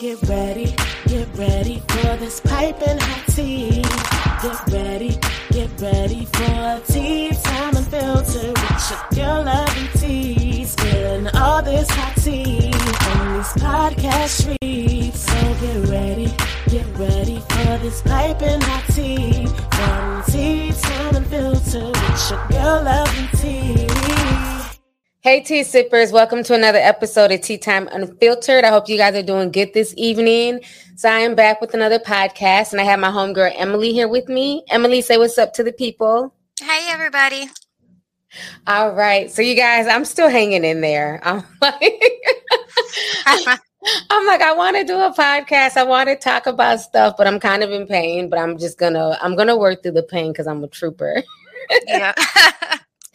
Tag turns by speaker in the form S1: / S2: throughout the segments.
S1: get ready, get ready for this piping hot tea. Get ready, get ready for tea time unfiltered with your girl loving tea. Spilling all this hot tea on these podcast streets. So get ready, get ready for this piping hot tea. From tea time unfiltered with your girl loving tea.
S2: Hey, tea sippers, welcome to another episode of Tea Time Unfiltered. I hope you guys are doing good this evening. So, I am back with another podcast, and I have my homegirl Emily here with me. Emily, say what's up to the people.
S3: Hey, everybody.
S2: All right. So, you guys, I'm still hanging in there. I'm like, I'm like, I want to do a podcast. I want to talk about stuff, but I'm kind of in pain. But I'm just gonna, I'm gonna work through the pain because I'm a trooper.
S3: yeah.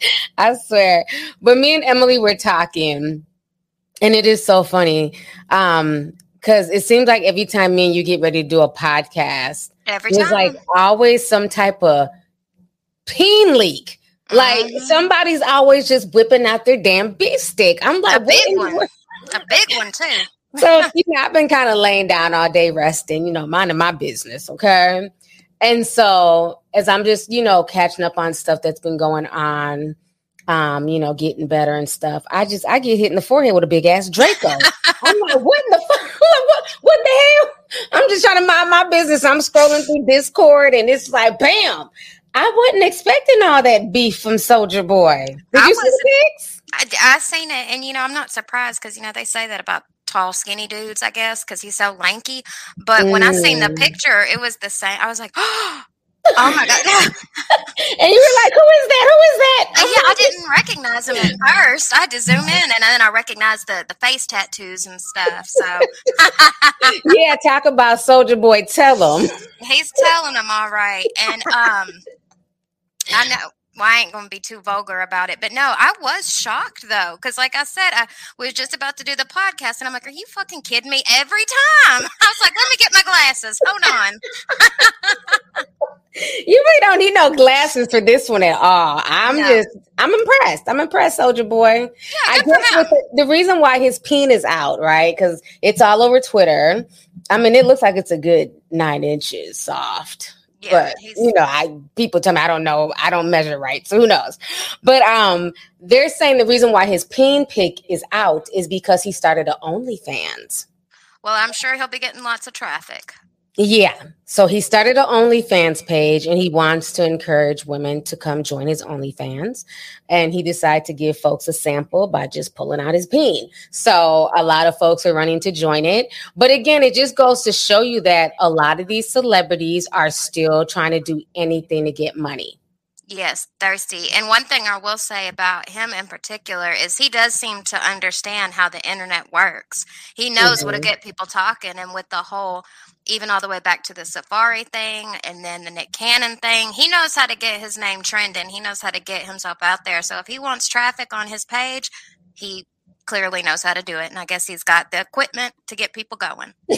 S2: I swear. But me and Emily were talking, and it is so funny. Um, because it seems like every time me and you get ready to do a podcast,
S3: Every
S2: there's
S3: time.
S2: like always some type of peen leak. Like
S3: Mhm.
S2: somebody's always just whipping out their damn beef stick. I'm like,
S3: a big one. A big one, too.
S2: so you know, I've been kind of laying down all day resting, you know, minding my business, okay? And so as I'm just, you know, catching up on stuff that's been going on, um, you know, getting better and stuff, I just I get hit in the forehead with a big ass Draco. I'm like, what in the fuck? what, what the hell? I'm just trying to mind my business. I'm scrolling through Discord and it's like, bam. I wasn't expecting all that beef from Soulja Boy. Did
S3: I
S2: you see the pics?
S3: I, I seen it, and, you know, I'm not surprised because, you know, they say that about tall, skinny dudes, I guess, because he's so lanky. But when I seen the
S2: Mm.
S3: picture, it was the same. I was like, oh, my God.
S2: And you were like, who is that? Who is that?
S3: And yeah, I didn't recognize him at first. I had to zoom in, and then I recognized the, the face tattoos and stuff. So
S2: yeah, talk about Soulja Boy. Tell him.
S3: he's telling him all right. And um, I know. Well, I ain't gonna be too vulgar about it, but no, I was shocked though, because like I said, I was just about to do the podcast, and I'm like, "Are you fucking kidding me?" Every time, I was like, "Let me get my glasses. Hold on."
S2: You really don't need no glasses for this one at all. I'm
S3: No.
S2: just, I'm impressed. I'm impressed, Soulja Boy.
S3: Yeah,
S2: I guess with the, the reason why his peen is out, right? Because it's all over Twitter. I mean, it looks like it's a good nine inches soft.
S3: Yeah,
S2: but you know, I people tell me I don't know, I don't measure right, so who knows? But um, they're saying the reason why his peen pick is out is because he started a OnlyFans.
S3: well, I'm sure he'll be getting lots of traffic.
S2: Yeah. So he started an OnlyFans page and he wants to encourage women to come join his OnlyFans. And he decided to give folks a sample by just pulling out his peen. So a lot of folks are running to join it. But again, it just goes to show you that a lot of these celebrities are still trying to do anything to get money.
S3: Yes, thirsty. And one thing I will say about him in particular is he does seem to understand how the internet works. He knows what to
S2: Mhm.
S3: get people talking, and with the whole, even all the way back to the Safaree thing and then the Nick Cannon thing, he knows how to get his name trending. He knows how to get himself out there. So if he wants traffic on his page, he clearly knows how to do it. And I guess he's got the equipment to get people going.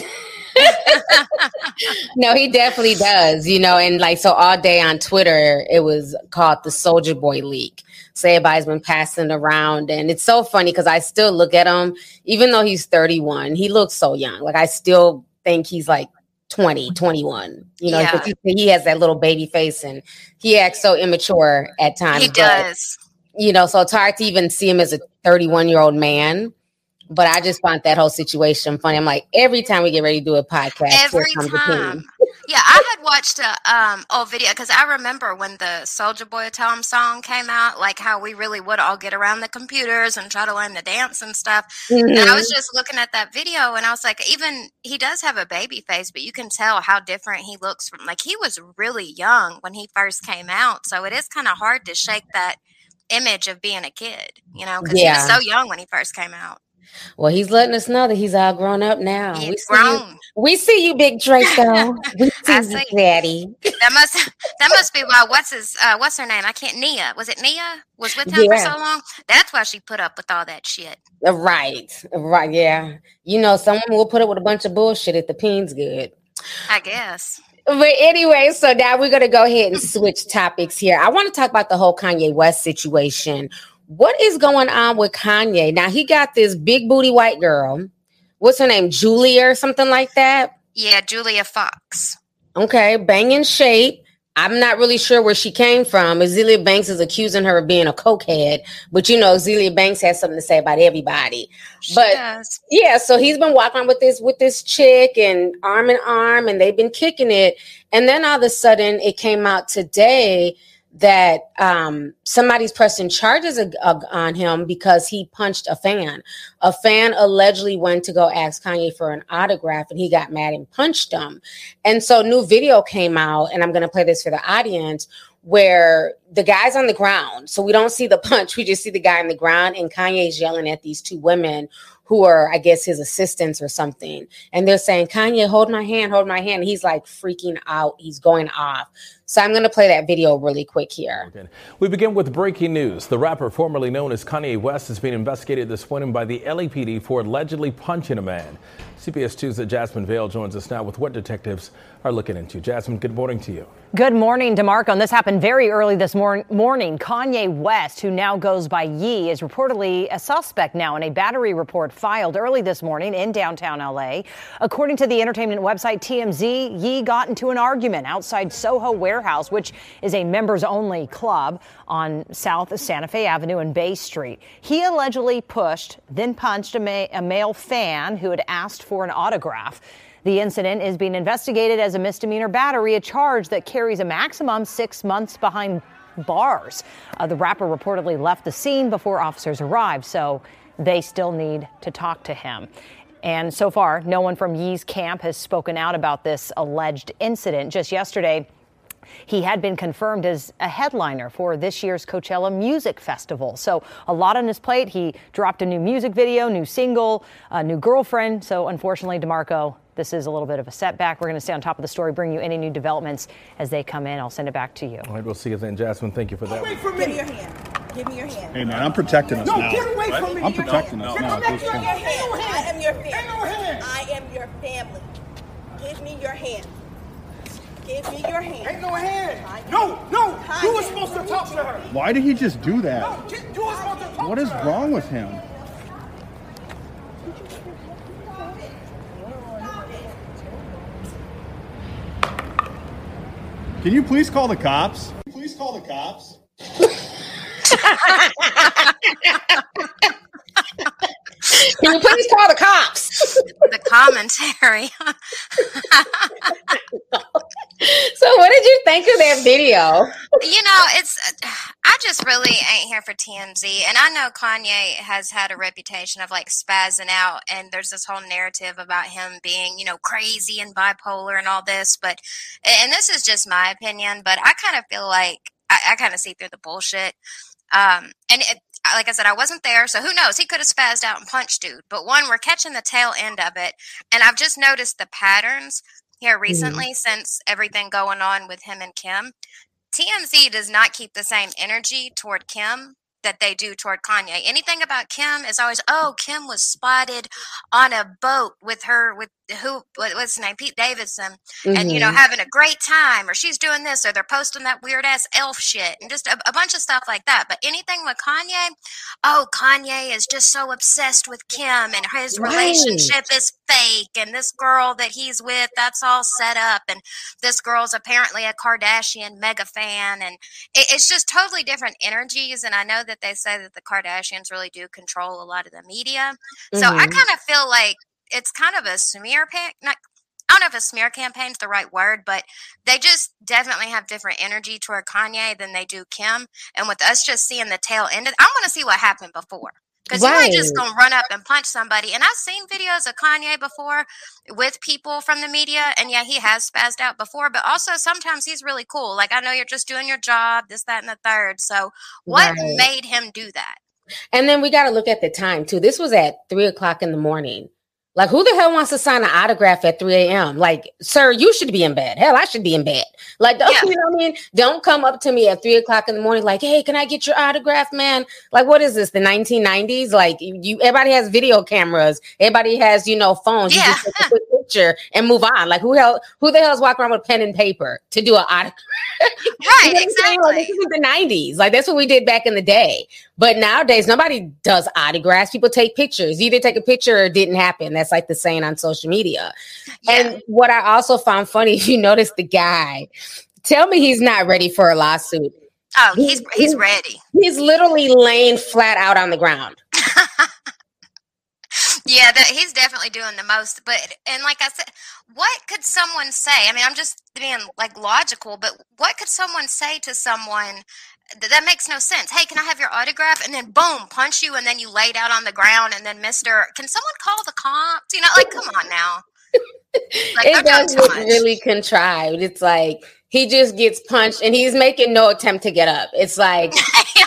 S2: No, he definitely does, you know, and like so all day on Twitter, it was called the Soulja Boy leak. So everybody's been passing around, and it's so funny because I still look at him, even though he's 31, he looks so young. Like I still think he's like 20, 21, you know,
S3: Yeah.
S2: he, he has that little baby face and he acts so immature at times.
S3: He
S2: but,
S3: does.
S2: you know, so it's hard to even see him as a 31 year old man. But I just found that whole situation funny. I'm like, every time we get ready to do a podcast,
S3: Every
S2: comes the king.
S3: time. Yeah, I had watched a um old video because I remember when the Soulja Boy Tell 'em song came out, like how we really would all get around the computers and try to learn the dance and stuff. And I was just looking at that video and I was like, even he does have a baby face, but you can tell how different he looks from like he was really young when he first came out. So it is kind of hard to shake that image of being a kid, you know, because he was so young when he first came out.
S2: Well, he's letting us know that he's all grown up now.
S3: He's
S2: we see you.
S3: grown.
S2: We see you, Big Draco. we
S3: I
S2: see you. Daddy.
S3: That must that must be why what's his uh what's her name? I can't Nia. Was it Nia? Was with him for so long? That's why she put up with all that shit.
S2: Uh, Right, right, yeah. You know, someone will put up with a bunch of bullshit if the peen's good.
S3: I guess.
S2: But anyway, so now we're gonna go ahead and switch topics here. I want to talk about the whole Kanye West situation. What is going on with Kanye? Now he got this big booty white girl what's her name, Julia or something like that.
S3: Yeah, Julia Fox.
S2: Okay, banging shape. I'm not really sure where she came from. Azealia Banks is accusing her of being a cokehead, but you know, Azealia Banks has something to say about everybody.
S3: She
S2: but
S3: does.
S2: yeah, so he's been walking with this with this chick and arm in arm, and they've been kicking it. And then all of a sudden, it came out today that um, somebody's pressing charges ag- ag- on him because he punched a fan. A fan allegedly went to go ask Kanye for an autograph, and he got mad and punched him. And so, new video came out, and I'm going to play this for the audience. Where the guy's on the ground, so we don't see the punch, we just see the guy on the ground, and Kanye's yelling at these two women who are, I guess, his assistants or something. And they're saying, Kanye, hold my hand, hold my hand. He's like freaking out. He's going off. So I'm going to play that video really quick here.
S4: We begin with breaking news. The rapper formerly known as Kanye West is being investigated this morning by the LAPD for allegedly punching a man. CBS 2's Jasmine Viel joins us now with what detectives are looking into. Jasmine, good morning to you.
S5: Good morning, DeMarco. And this happened very early this mor- morning. Kanye West, who now goes by Ye, is reportedly a suspect now in a battery report filed early this morning in downtown LA. According to the entertainment website TMZ, Ye got into an argument outside Soho Warehouse, which is a members only club on South Santa Fe Avenue and Bay Street. He allegedly pushed, then punched a, ma- a male fan who had asked for an autograph. The incident is being investigated as a misdemeanor battery, a charge that carries a maximum six months behind bars. Uh, the rapper reportedly left the scene before officers arrived, so they still need to talk to him. And so far, no one from Ye's camp has spoken out about this alleged incident. Just yesterday, he had been confirmed as a headliner for this year's Coachella Music Festival. So a lot on his plate. He dropped a new music video, new single, a new girlfriend. So unfortunately, DeMarco, this is a little bit of a setback. We're going to stay on top of the story, bring you any new developments as they come in. I'll send it back to you.
S4: All right, we'll see you then, Jasmine. Thank you for that.
S6: Wait for me. Give me your hand. Give me your hand.
S7: Hey man, I'm protecting us
S6: No,
S7: now.
S6: get away from me.
S7: I'm protecting us
S6: Get
S7: now at
S6: back
S7: this
S6: your
S7: point.
S6: hand. I am your family.
S8: Ain't.
S6: I am your family. Give me your hand. Give me your hand.
S8: Ain't no hand. No, no. You were supposed to talk to her.
S7: Why did he just do that?
S8: get- you were supposed to talk
S7: What
S8: to
S7: is
S8: her.
S7: wrong with him? Can you please call the cops? Please call the cops.
S2: Can you please call the cops?
S3: The commentary.
S2: so, what did you think of that video?
S3: you know, it's. I just really ain't here for TMZ, and I know Kanye has had a reputation of like spazzing out, and there's this whole narrative about him being, you know, crazy and bipolar and all this. But, and this is just my opinion, but I kind of feel like I, I kind of see through the bullshit. Um, and it, like I said, I wasn't there, so who knows? He could have spazzed out and punched dude. But one, we're catching the tail end of it, and I've just noticed the patterns here mm-hmm. recently since everything going on with him and Kim. TMZ does not keep the same energy toward Kim that they do toward Kanye. Anything about Kim is always, oh, Kim was spotted on a boat with her with who what, what's his name Pete Davidson, and you know
S2: Mhm.
S3: having a great time, or she's doing this, or they're posting that weird ass elf shit, and just a, a bunch of stuff like that. But anything with Kanye, oh, Kanye is just so obsessed with Kim, and his
S2: Right.
S3: relationship is fake, and this girl that he's with, that's all set up, and this girl's apparently a Kardashian mega fan, and it, it's just totally different energies. And I know that they say that the Kardashians really do control a lot of the media, so I
S2: Mhm.
S3: kind of feel like it's kind of a smear pan. Not, I don't know if a smear campaign is the right word, but they just definitely have different energy toward Kanye than they do Kim. And with us just seeing the tail end, of, I want to see what happened before. Because you ain't just gonna run up and punch somebody. And I've seen videos of Kanye before with people from the media, and yeah, he has spazzed out before. But also sometimes he's really cool. Like I know you're just doing your job, this, that, and the third. So what
S2: Right.
S3: made him do that?
S2: And then we got to look at the time too. This was at three o'clock in the morning. Like, who the hell wants to sign an autograph at 3 a.m.? Like, sir, you should be in bed. Hell, I should be in bed. Like, don't,
S3: Yeah.
S2: you know what I mean? Don't come up to me at three o'clock in the morning, like, hey, can I get your autograph, man? Like, what is this, the 1990s? Like, you, you everybody has video cameras, everybody has, you know, phones. You
S3: Yeah.
S2: just take a quick picture. and move on. Like who hell who the hell's walking around with pen and paper to do an autograph?
S3: right, exactly.
S2: Like, this is the nineties. Like that's what we did back in the day. But nowadays nobody does autographs. People take pictures. either take a picture or it didn't happen. That's like the saying on social media. Yeah. And what I also found funny, if you notice the guy, tell me he's not ready for a lawsuit.
S3: Oh, he's he's ready.
S2: He's literally laying flat out on the ground.
S3: yeah, that, he's definitely doing the most. But and like I said, what could someone say? I mean, I'm just being like logical, but what could someone say to someone that, that makes no sense? Hey, can I have your autograph? And then boom, punch you, and then you laid out on the ground, and then Mister, can someone call the cops? You know, like come on now.
S2: Like, it does look really contrived. It's like he just gets punched and he's making no attempt to get up. It's like,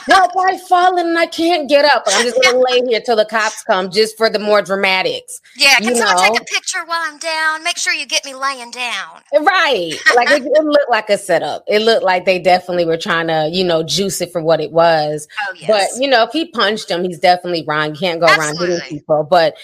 S2: help, I've fallen and I can't get up. I'm just gonna lay here till the cops come just for the more dramatics.
S3: Yeah, can someone know? take a picture while I'm down? Make sure you get me laying down.
S2: Eh, right. Like it, it, looked like a setup. It looked like they definitely were trying to, you know, juice it for what it was. Oh, yes. But you know, if he punched him, he's definitely wrong. You can't go Absolutely. around hitting people. But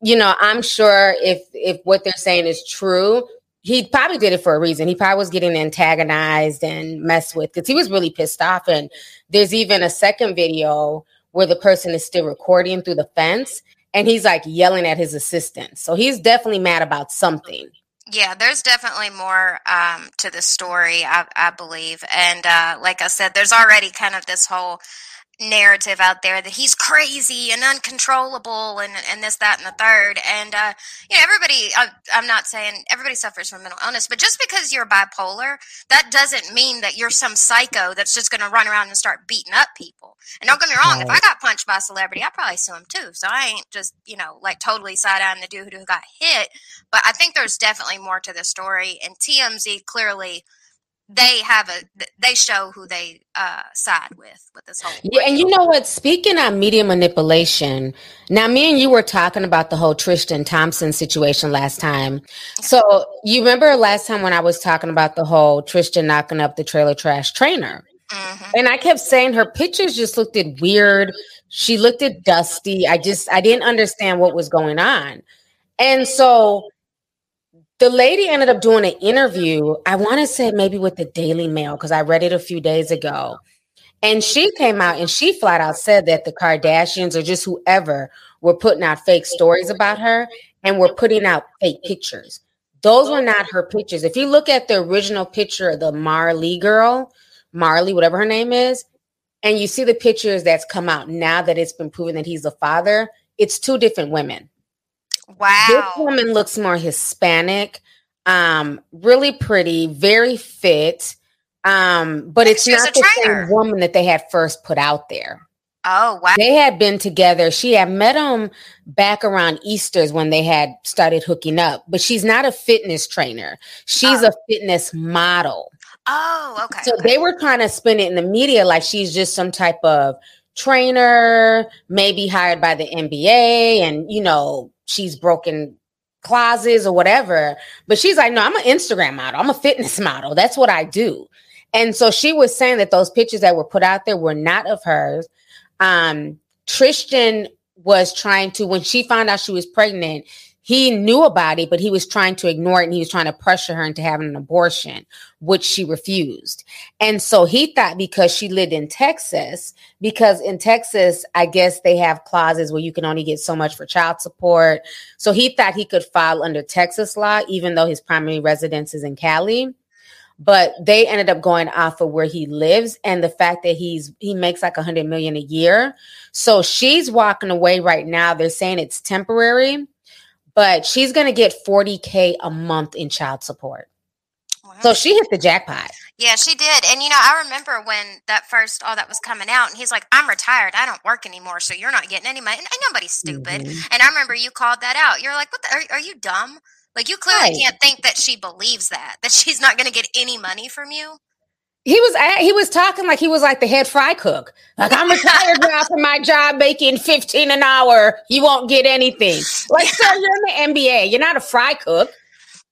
S2: you know, I'm sure if if what they're saying is true, he probably did it for a reason. He probably was getting antagonized and messed with because he was really pissed off. And there's even a second video where the person is still recording through the fence and he's like yelling at his assistant. So he's definitely mad about something.
S3: Yeah, there's definitely more um, to the story, I, I believe. And uh, like I said, there's already kind of this whole narrative out there that he's crazy and uncontrollable and and this that and the third. And uh you know everybody I, i'm not saying everybody suffers from mental illness but just because you're bipolar that doesn't mean that you're some psycho that's just going to run around and start beating up people. And don't get me wrong if i got punched by a celebrity i probably sue him too. So i ain't just you know like totally side-eyeing the dude who got hit. But i think there's definitely more to the story. And tmz clearly they have a they show who they uh side with with this whole
S2: yeah and you know what? Speaking of media manipulation now me and you were talking about the whole tristan thompson situation last time. So you remember last time when i was talking about the whole tristan knocking up the trailer trash trainer? Mm-hmm. and i kept saying her pictures just looked at weird. She looked at dusty. I just i didn't understand what was going on. And so the lady ended up doing an interview, I want to say maybe with the Daily Mail, because I read it a few days ago. And she came out and she flat out said that the Kardashians or just whoever were putting out fake stories about her and were putting out fake pictures. Those were not her pictures. If you look at the original picture of the Marley girl, Marley, whatever her name is, and you see the pictures that's come out now that it's been proven that he's the father, it's two different women.
S3: Wow.
S2: This woman looks more Hispanic, um, really pretty, very fit. Um, but it's not the trainer. same woman that they had first put out there.
S3: Oh, wow.
S2: They had been together. She had met him back around Easter's when they had started hooking up, but she's not a fitness trainer. She's oh. a fitness model.
S3: Oh, okay.
S2: So
S3: okay.
S2: they were trying to spin it in the media like she's just some type of trainer, maybe hired by the NBA and, you know, she's broken closets or whatever. But she's like, no, I'm an Instagram model. I'm a fitness model. That's what I do. And so she was saying that those pictures that were put out there were not of hers. Um, Tristan was trying to, when she found out she was pregnant, he knew about it, but he was trying to ignore it and he was trying to pressure her into having an abortion, which she refused. And so he thought because she lived in Texas, because in Texas, I guess they have clauses where you can only get so much for child support. So he thought he could file under Texas law, even though his primary residence is in Cali. But they ended up going off of where he lives and the fact that he's he makes like a hundred million a year. So she's walking away right now. They're saying it's temporary but she's going to get 40K a month in child support. Wow. So she hit the jackpot.
S3: Yeah, she did. And you know, I remember when that first all that was coming out, and he's like, I'm retired. I don't work anymore. So you're not getting any money. And nobody's stupid. Mm-hmm. And I remember you called that out. You're like, what the, are, are you dumb? Like, you clearly right. can't think that she believes that, that she's not going to get any money from you
S2: he was he was talking like he was like the head fry cook. Like I'm retired now from my job, making fifteen an hour. You won't get anything. Like, sir, you're in the NBA. You're not a fry cook.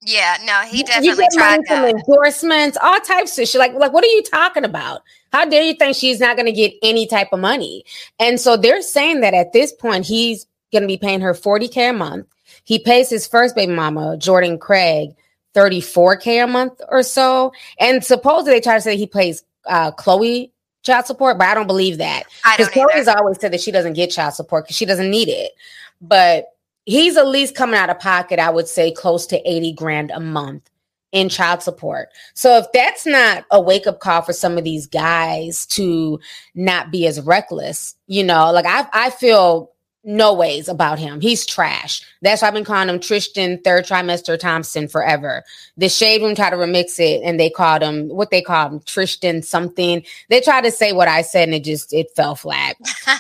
S3: Yeah, no, he definitely you get tried money that.
S2: From endorsements, all types of shit. Like, like, what are you talking about? How dare you think she's not going to get any type of money? And so they're saying that at this point, he's going to be paying her 40k a month. He pays his first baby mama, Jordan Craig, 34K a month or so. And supposedly they try to say he pays uh, Khloe child support, but I don't believe that. Because
S3: don't
S2: always said that she doesn't get child support because she doesn't need it. But he's at least coming out of pocket, I would say close to 80 grand a month in child support. So if that's not a wake up call for some of these guys to not be as reckless, you know, like I I feel no ways about him. He's trash. That's why I've been calling him Tristan third trimester Thompson forever. The shade room tried to remix it and they called him what they called him Tristan something. They tried to say what I said and it just it fell flat.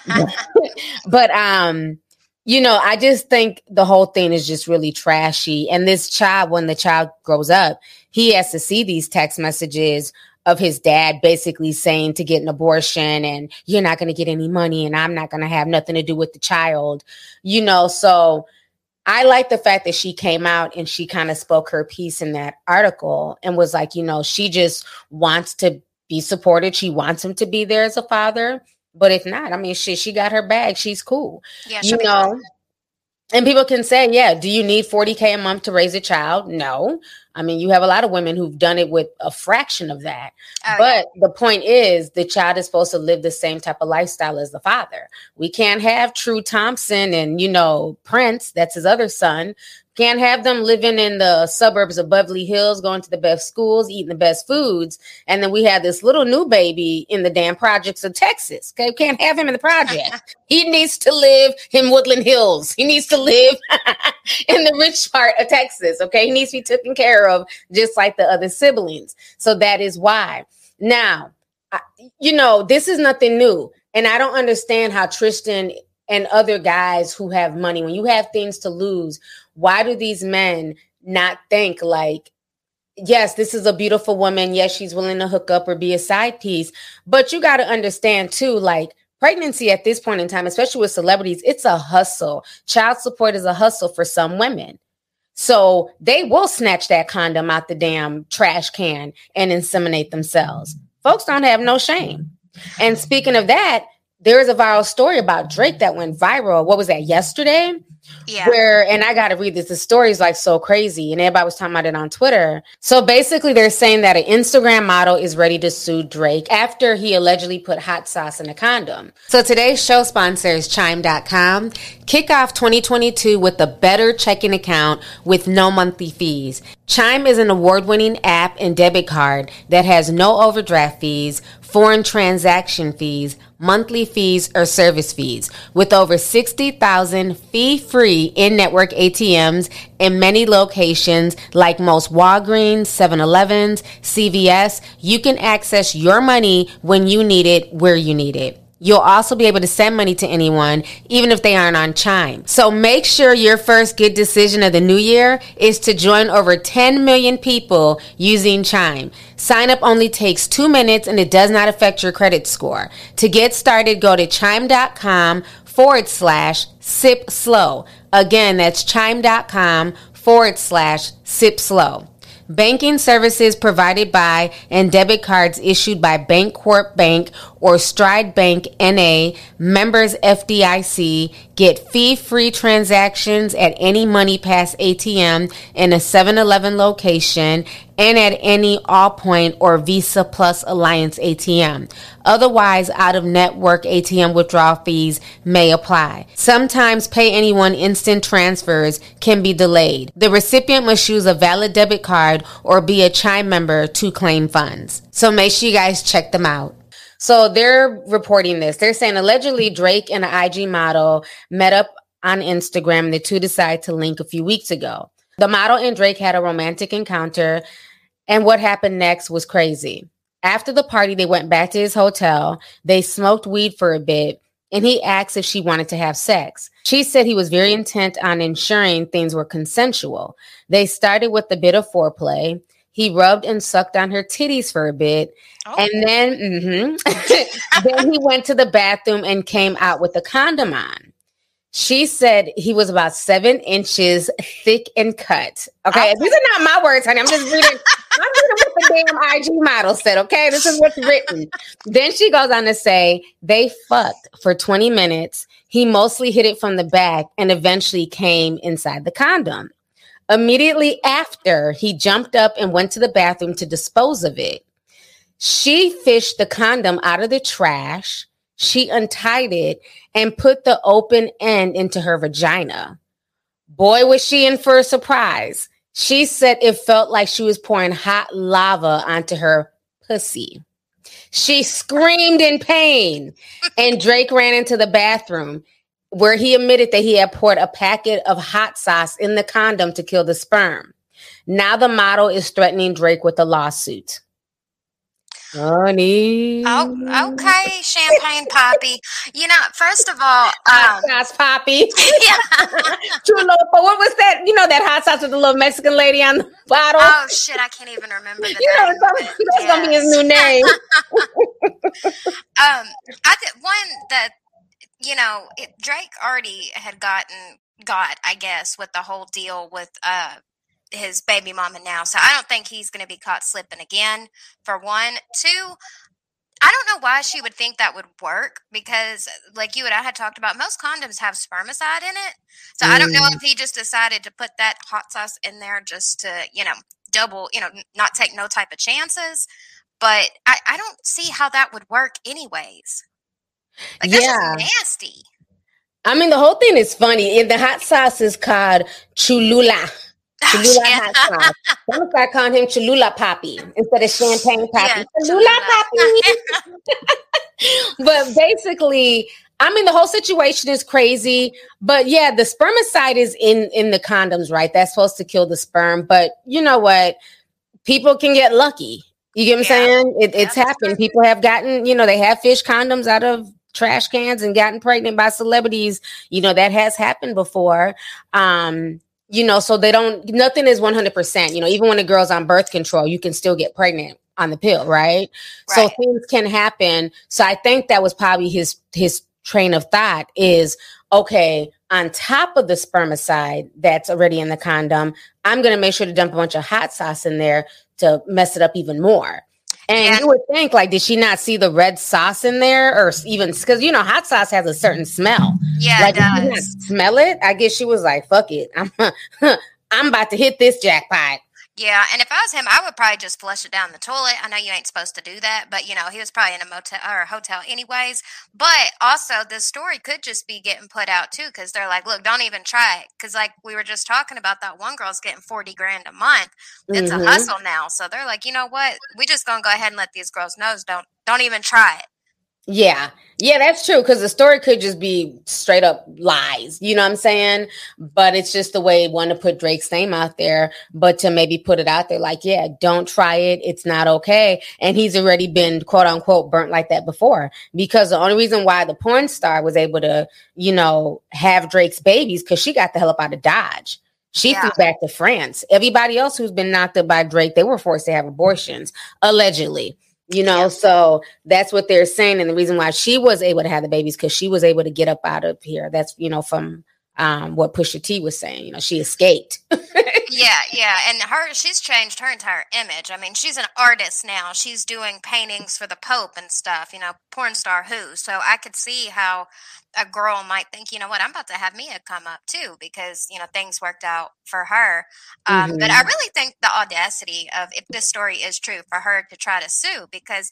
S2: but um you know i just think the whole thing is just really trashy and this child when the child grows up he has to see these text messages of his dad basically saying to get an abortion and you're not going to get any money and i'm not going to have nothing to do with the child you know so i like the fact that she came out and she kind of spoke her piece in that article and was like you know she just wants to be supported she wants him to be there as a father but if not, I mean, she she got her bag. She's cool.
S3: yeah,
S2: you know.
S3: good.
S2: And people can say, yeah, do you need 40K a month to raise a child? No. I mean, you have a lot of women who've done it with a fraction of that.
S3: Oh, yeah.
S2: but the point is, the child is supposed to live the same type of lifestyle as the father. We can't have True Thompson and, you know, Prince, that's his other son. Can't have them living in the suburbs of Beverly Hills, going to the best schools, eating the best foods. And then we have this little new baby in the damn projects of Texas. Okay. Can't have him in the project. he needs to live in Woodland Hills. He needs to live in the rich part of Texas. Okay. He needs to be taken care of just like the other siblings. So that is why. Now, I, you know, this is nothing new. And I don't understand how Tristan and other guys who have money, when you have things to lose, why do these men not think like, yes, this is a beautiful woman. Yes, she's willing to hook up or be a side piece. But you got to understand too, like, pregnancy at this point in time, especially with celebrities, it's a hustle. Child support is a hustle for some women. So they will snatch that condom out the damn trash can and inseminate themselves. Folks don't have no shame. And speaking of that, there is a viral story about Drake that went viral. What was that yesterday?
S3: Yeah.
S2: Where and I got to read this. The story is like so crazy, and everybody was talking about it on Twitter. So basically, they're saying that an Instagram model is ready to sue Drake after he allegedly put hot sauce in a condom. So today's show sponsor is Chime.com. Kick off 2022 with a better checking account with no monthly fees. Chime is an award-winning app and debit card that has no overdraft fees, foreign transaction fees, monthly fees, or service fees. With over 60,000 fee-free in-network ATMs in many locations like most Walgreens, 7-Elevens, CVS, you can access your money when you need it, where you need it. You'll also be able to send money to anyone, even if they aren't on Chime. So make sure your first good decision of the new year is to join over 10 million people using Chime. Sign up only takes two minutes and it does not affect your credit score. To get started, go to chime.com forward slash sip slow. Again, that's chime.com forward slash sip slow. Banking services provided by and debit cards issued by Bancorp Bank or Stride Bank NA, members FDIC, get fee-free transactions at any MoneyPass ATM in a 7-Eleven location and at any Allpoint or Visa Plus Alliance ATM. Otherwise, out-of-network ATM withdrawal fees may apply. Sometimes pay anyone instant transfers can be delayed. The recipient must use a valid debit card or be a Chime member to claim funds. So make sure you guys check them out. So they're reporting this. They're saying allegedly Drake and an IG model met up on Instagram. The two decided to link a few weeks ago. The model and Drake had a romantic encounter, and what happened next was crazy. After the party, they went back to his hotel. They smoked weed for a bit, and he asked if she wanted to have sex. She said he was very intent on ensuring things were consensual. They started with a bit of foreplay. He rubbed and sucked on her titties for a bit.
S3: Oh.
S2: And then, mhm. then he went to the bathroom and came out with a condom on. She said he was about seven inches thick and cut. Okay, these are not my words, honey. I'm just reading. I'm reading what the damn IG model said. Okay, this is what's written. then she goes on to say they fucked for 20 minutes. He mostly hit it from the back and eventually came inside the condom. Immediately after, he jumped up and went to the bathroom to dispose of it. She fished the condom out of the trash. She untied it and put the open end into her vagina. Boy, was she in for a surprise. She said it felt like she was pouring hot lava onto her pussy. She screamed in pain, and Drake ran into the bathroom where he admitted that he had poured a packet of hot sauce in the condom to kill the sperm. Now the model is threatening Drake with a lawsuit. Honey.
S3: Oh, okay, champagne poppy. You know, first of all,
S2: hot
S3: um,
S2: sauce poppy.
S3: yeah.
S2: Chulo. What was that? You know that hot sauce with the little Mexican lady on the bottle?
S3: Oh shit, I can't even remember the
S2: you know,
S3: name.
S2: that's,
S3: it.
S2: that's gonna be his new name.
S3: um i did one that you know it, drake already had gotten got i guess with the whole deal with uh his baby mama now so i don't think he's going to be caught slipping again for one two I don't know why she would think that would work because, like you and I had talked about, most condoms have spermicide in it. So I don't know mm. if he just decided to put that hot sauce in there just to, you know, double, you know, not take no type of chances. But I, I don't see how that would work, anyways. Like
S2: Yeah.
S3: nasty.
S2: I mean, the whole thing is funny. And the hot sauce is called Cholula. Cholula
S3: Yeah.
S2: hot sauce. I'm gonna start calling him Cholula Poppy instead of Champagne Poppy.
S3: Yeah,
S2: Cholula
S3: Cholula.
S2: Poppy. but basically, I mean, the whole situation is crazy. But yeah, the spermicide is in in the condoms, right? That's supposed to kill the sperm. But you know what? People can get lucky. You get what I'm saying? It,
S3: Yeah,
S2: it's happened. People have gotten, you know, they have fish condoms out of trash cans and gotten pregnant by celebrities. You know, that has happened before. Um, you know, so they don't, nothing is 100%. You know, even when a girl's on birth control, you can still get pregnant on the pill, right? So things can happen. So I think that was probably his, his train of thought is okay, on top of the spermicide that's already in the condom, I'm going to make sure to dump a bunch of hot sauce in there to mess it up even more. And
S3: Yeah.
S2: you would think, like, did she not see the red sauce in there, or even because you know hot sauce has a certain smell?
S3: Yeah,
S2: like,
S3: it
S2: did she not
S3: does.
S2: smell it? I guess she was like, "Fuck it, I'm, I'm about to hit this jackpot."
S3: Yeah, and if I was him, I would probably just flush it down the toilet. I know you ain't supposed to do that, but you know, he was probably in a motel or a hotel anyways. But also, this story could just be getting put out too because they're like, look, don't even try it. Because, like, we were just talking about that one girl's getting 40 grand a month. It's
S2: Mhm.
S3: a hustle now. So they're like, you know what? We just gonna go ahead and let these girls know don't don't even try it.
S2: Yeah, yeah, that's true. Because the story could just be straight up lies. You know what I'm saying? But it's just the way one to put Drake's name out there, but to maybe put it out there like, yeah, don't try it. It's not okay. And he's already been quote unquote burnt like that before. Because the only reason why the porn star was able to, you know, have Drake's babies because she got the hell up out of Dodge. She
S3: Yeah.
S2: flew back to France. Everybody else who's been knocked up by Drake, they were forced to have abortions, allegedly. You know,
S3: Yeah.
S2: so that's what they're saying. And the reason why she was able to have the babies because she was able to get up out of here. That's, you know, from um, what Pusha T was saying. You know, she escaped.
S3: Yeah, yeah, and her she's changed her entire image. I mean, she's an artist now. She's doing paintings for the Pope and stuff, you know, porn star who. So I could see how a girl might think, you know what, I'm about to have Mia come up too because, you know, things worked out for her. Um, But I really think the audacity of if this story is true for her to try to sue because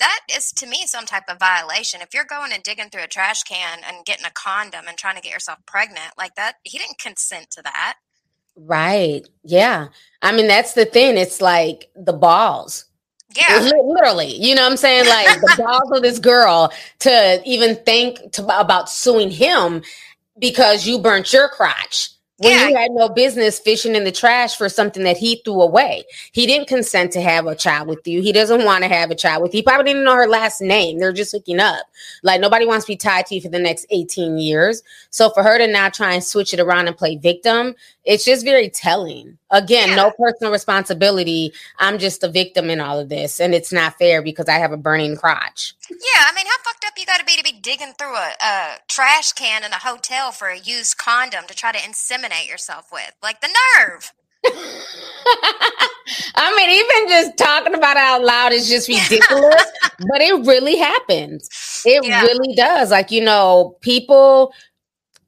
S3: that is to me some type of violation. If you're going and digging through a trash can and getting a condom and trying to get yourself pregnant like that, he didn't consent to that.
S2: right. Yeah. I mean, that's the thing. It's like the balls.
S3: Yeah.
S2: Li- Literally, you know what I'm saying? Like the balls of this girl to even think to, about suing him because you burnt your crotch when
S3: Yeah.
S2: you had no business fishing in the trash for something that he threw away. He didn't consent to have a child with you. He doesn't want to have a child with you. He probably didn't know her last name. They're just hooking up. Like nobody wants to be tied to you for the next 18 years. So for her to now try and switch it around and play victim, it's just very telling. Again,
S3: Yeah.
S2: no personal responsibility. I'm just a victim in all of this, and it's not fair because I have a burning crotch.
S3: Yeah, I mean, how fucked up you got to be to be digging through a, a trash can in a hotel for a used condom to try to inseminate yourself with? Like the nerve.
S2: I mean, even just talking about it out loud. is just ridiculous, but it really happens. It
S3: Yeah.
S2: really does. Like, you know, people,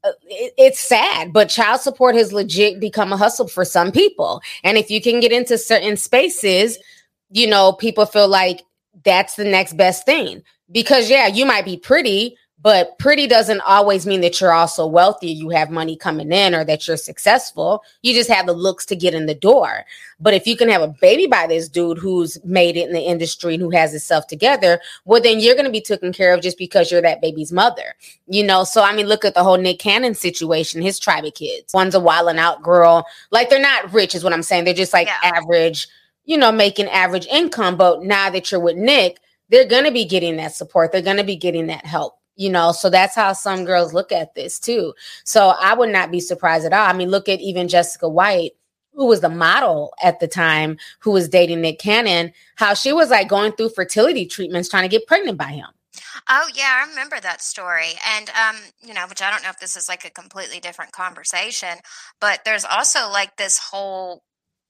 S2: it- it's sad, but child support has legit become a hustle for some people. And if you can get into certain spaces, you know, people feel like that's the next best thing. Because, yeah, you might be pretty, but pretty doesn't always mean that you're also wealthy, you have money coming in, or that you're successful. You just have the looks to get in the door. But if you can have a baby by this dude who's made it in the industry and who has himself together, well, then you're going to be taken care of just because you're that baby's mother. You know, so I mean, look at the whole Nick Cannon situation, his tribe of kids. One's a wilding out girl. Like they're not rich, is what I'm saying. They're just like
S3: Yeah.
S2: average, you know, making average income. But now that you're with Nick, they're going to be getting that support. They're going to be getting that help. You know, so that's how some girls look at this too. So I would not be surprised at all. I mean, look at even Jessica White, who was the model at the time, who was dating Nick Cannon, how she was like going through fertility treatments trying to get pregnant by him.
S3: Oh yeah, I remember that story. And um, you know, which I don't know if this is like a completely different conversation, but there's also like this whole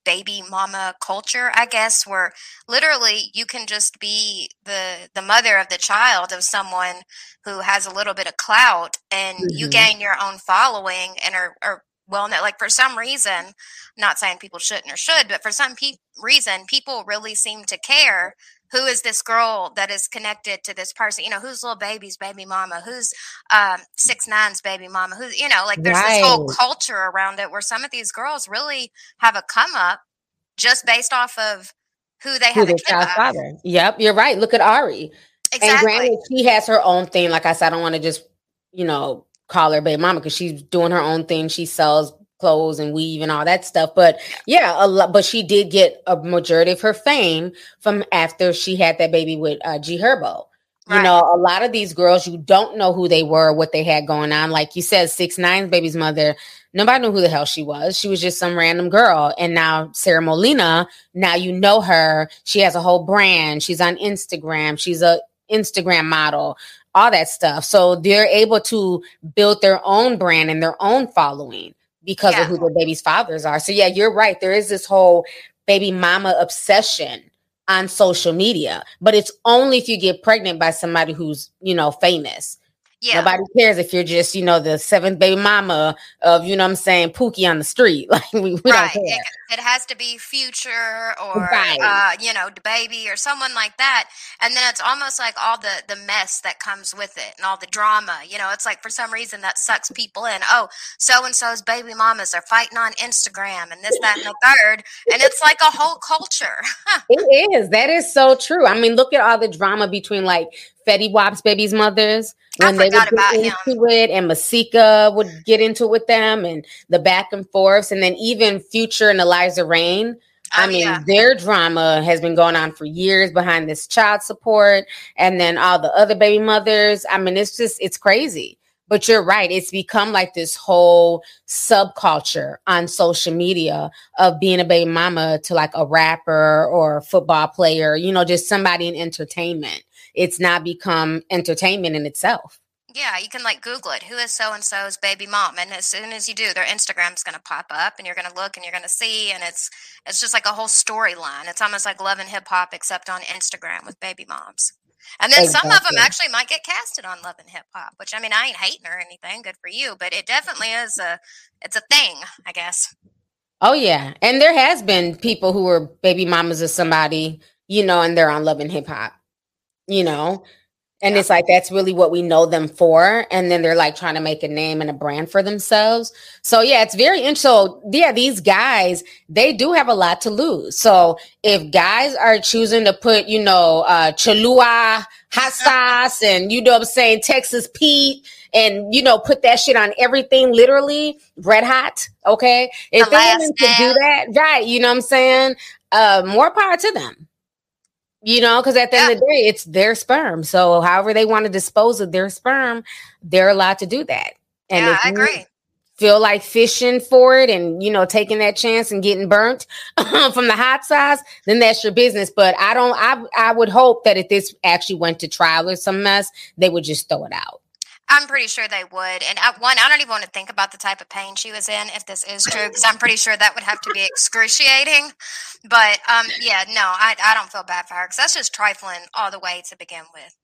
S3: baby mama culture, I guess, where literally you can just be the the mother of the child of someone who has a little bit of clout and you
S2: Mhm.
S3: gain your own following and are, are well known like for some reason I'm not saying people shouldn't or should but for some pe- reason people really seem to care who is this girl that is connected to this person? You know, who's little baby's baby mama? Who's um, six nine's baby mama? Who's you know, like there's this whole culture around it where some of these girls really have a come up just based off of who they
S2: Who
S3: have a
S2: the
S3: kid
S2: child's father. Yep, you're right. Look at Ari. And
S3: Exactly.
S2: granted, she has her own thing. Like I said, I don't want to just, you know, call her baby mama because she's doing her own thing. She sells clothes and weave and all that stuff. But yeah, a lot. But she did get a majority of her fame from after she had that baby with uh, G Herbo. You
S3: Right.
S2: know, a lot of these girls, you don't know who they were, what they had going on. Like you said, six nine's baby's mother. Nobody knew who the hell she was. She was just some random girl. And now Sarah Molina, now you know her. She has a whole brand. She's on Instagram. She's a Instagram model, all that stuff. So they're able to build their own brand and their own following because
S3: Yeah.
S2: of who their baby's fathers are. So yeah, you're right. There is this whole baby mama obsession on social media, but it's only if you get pregnant by somebody who's, you know, famous.
S3: Yeah.
S2: Nobody cares if you're just, you know, the seventh baby mama of, you know what I'm saying, Pookie on the street. Like we, we don't care.
S3: It, it has to be future or
S2: Right.
S3: uh, you know, DaBaby or someone like that. And then it's almost like all the the mess that comes with it and all the drama. You know, it's like for some reason that sucks people in. Oh, so and so's baby mamas are fighting on Instagram and this, that, and the third. And it's like a whole culture.
S2: It is. That is so true. I mean, look at all the drama between like Fetty Wap's baby's mothers
S3: I
S2: when they would get
S3: him.
S2: into it, and Masika would get into it with them, and the back and forths, and then even Future and Eliza Reign. Oh, I
S3: Oh,
S2: mean,
S3: yeah.
S2: their drama has been going on for years behind this child support, and then all the other baby mothers. I mean, it's just it's crazy. But you're right; it's become like this whole subculture on social media of being a baby mama to like a rapper or a football player, you know, just somebody in entertainment. It's not become entertainment in itself.
S3: Yeah, you can like Google it. Who is so and so's baby mom? And as soon as you do, their Instagram's going to pop up, and you're going to look, and you're going to see, and it's it's just like a whole storyline. It's almost like Love and Hip Hop, except on Instagram with baby moms. And then some of them actually might get casted on Love and Hip Hop, which I mean, I ain't hating or anything. Good for you, but it definitely is a it's a thing, I guess.
S2: Oh yeah, and there has been people who were baby mamas of somebody, you know, and they're on Love and Hip Hop, you know, and it's like that's really what we know them for, and then they're like trying to make a name and a brand for themselves. So yeah, it's very interesting. So yeah, these guys they do have a lot to lose. So if guys are choosing to put, you know, uh, Cholula hot sauce and you know what I'm saying, Texas Pete, and you know, put that shit on everything, literally red hot. Okay, if
S3: The
S2: they to do that, right? You know what I'm saying? Uh, more power to them. You know, because at the end of the day, it's their sperm. So, however they want to dispose of their sperm, they're allowed to do that. And
S3: yeah, I agree.
S2: feel like fishing for it and you know taking that chance and getting burnt from the hot sauce, then that's your business. But I don't. I I would hope that if this actually went to trial or some mess, they would just throw it out.
S3: I'm pretty sure they would. And I, one, I don't even want to think about the type of pain she was in if this is true, because I'm pretty sure that would have to be excruciating. But um, yeah, no, I, I don't feel bad for her because that's just trifling all the way to begin with.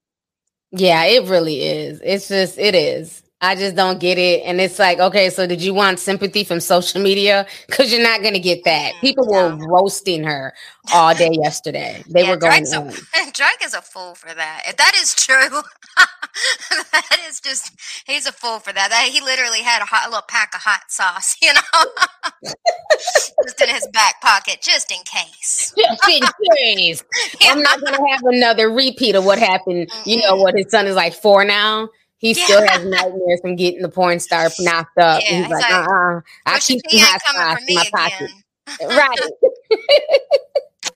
S2: Yeah, it really is. It's just, it is. I just don't get it. And it's like, okay, so did you want sympathy from social media? Because you're not going to get that. People were roasting her all day yesterday. They yeah, were going
S3: Drake's a, Drake is a fool for that. If that is true, that is just, he's a fool for that. that he literally had a, hot, a little pack of hot sauce, you know, just in his back pocket, just in case.
S2: Just in case. I'm not going to have another repeat of what happened. Mm-hmm. You know what? His son is like four now he yeah. still has nightmares from getting the porn star knocked up. Yeah, he's like, like, uh uh I keep some hot in my pocket. right.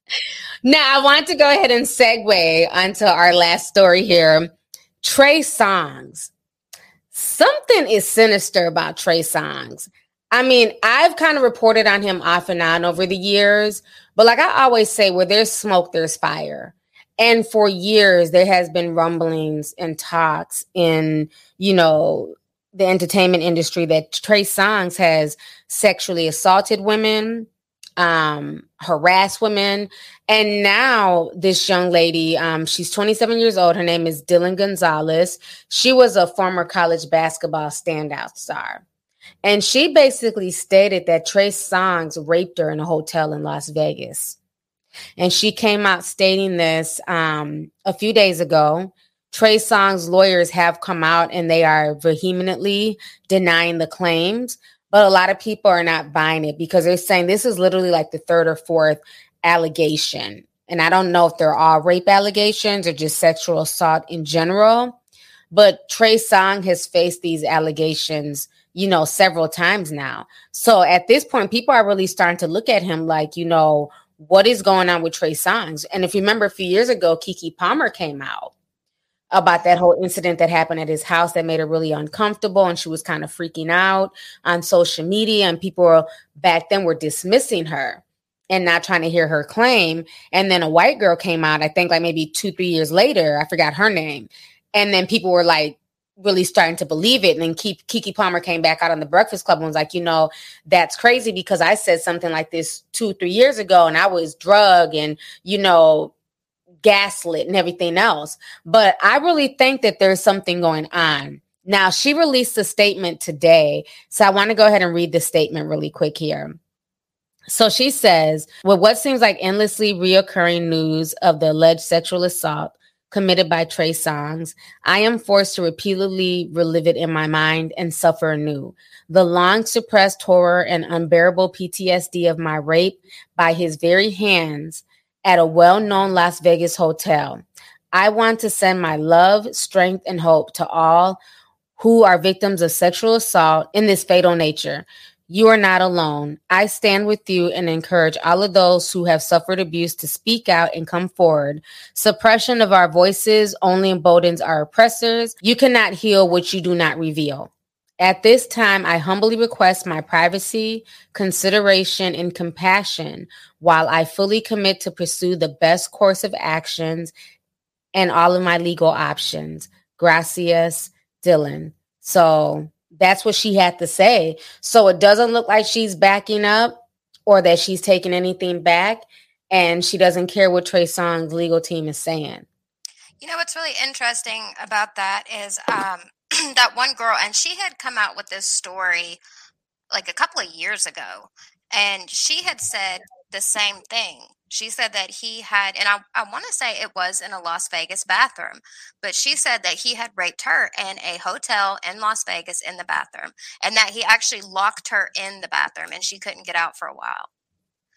S2: now, I want to go ahead and segue onto our last story here. Trey Songz. Something is sinister about Trey Songz. I mean, I've kind of reported on him off and on over the years, but like I always say, where there's smoke, there's fire. And for years, there has been rumblings and talks in, you know, the entertainment industry that Trey Songz has sexually assaulted women, um, harassed women. And now this young lady, um, she's 27 years old. Her name is Dylan Gonzalez. She was a former college basketball standout star. And she basically stated that Trey Songz raped her in a hotel in Las Vegas. And she came out stating this um, a few days ago. Trey Songz lawyers have come out and they are vehemently denying the claims, but a lot of people are not buying it because they're saying this is literally like the third or fourth allegation. And I don't know if they're all rape allegations or just sexual assault in general. But Trey Song has faced these allegations, you know, several times now. So at this point, people are really starting to look at him like, you know, what is going on with Trey Songz? And if you remember a few years ago, Keke Palmer came out about that whole incident that happened at his house that made her really uncomfortable and she was kind of freaking out on social media and people back then were dismissing her and not trying to hear her claim and then a white girl came out i think like maybe two three years later i forgot her name and then people were like really starting to believe it. And then Keke Palmer came back out on the Breakfast Club and was like, you know, that's crazy because I said something like this two, three years ago and I was drug and, you know, gaslit and everything else. But I really think that there's something going on. Now, she released a statement today. So I want to go ahead and read the statement really quick here. So she says, with what seems like endlessly reoccurring news of the alleged sexual assault committed by Trey Songz, I am forced to repeatedly relive it in my mind and suffer anew. The long suppressed horror and unbearable PTSD of my rape by his very hands at a well known Las Vegas hotel. I want to send my love, strength, and hope to all who are victims of sexual assault in this fatal nature. You are not alone. I stand with you and encourage all of those who have suffered abuse to speak out and come forward. Suppression of our voices only emboldens our oppressors. You cannot heal what you do not reveal. At this time, I humbly request my privacy, consideration, and compassion while I fully commit to pursue the best course of actions and all of my legal options. Gracias, Dylan. So that's what she had to say. So it doesn't look like she's backing up or that she's taking anything back. And she doesn't care what Trey Songz legal team is saying.
S3: You know what's really interesting about that is um, that one girl, and she had come out with this story like a couple of years ago, and she had said the same thing she said that he had, and I, I want to say it was in a Las Vegas bathroom, but she said that he had raped her in a hotel in Las Vegas in the bathroom, and that he actually locked her in the bathroom and she couldn't get out for a while.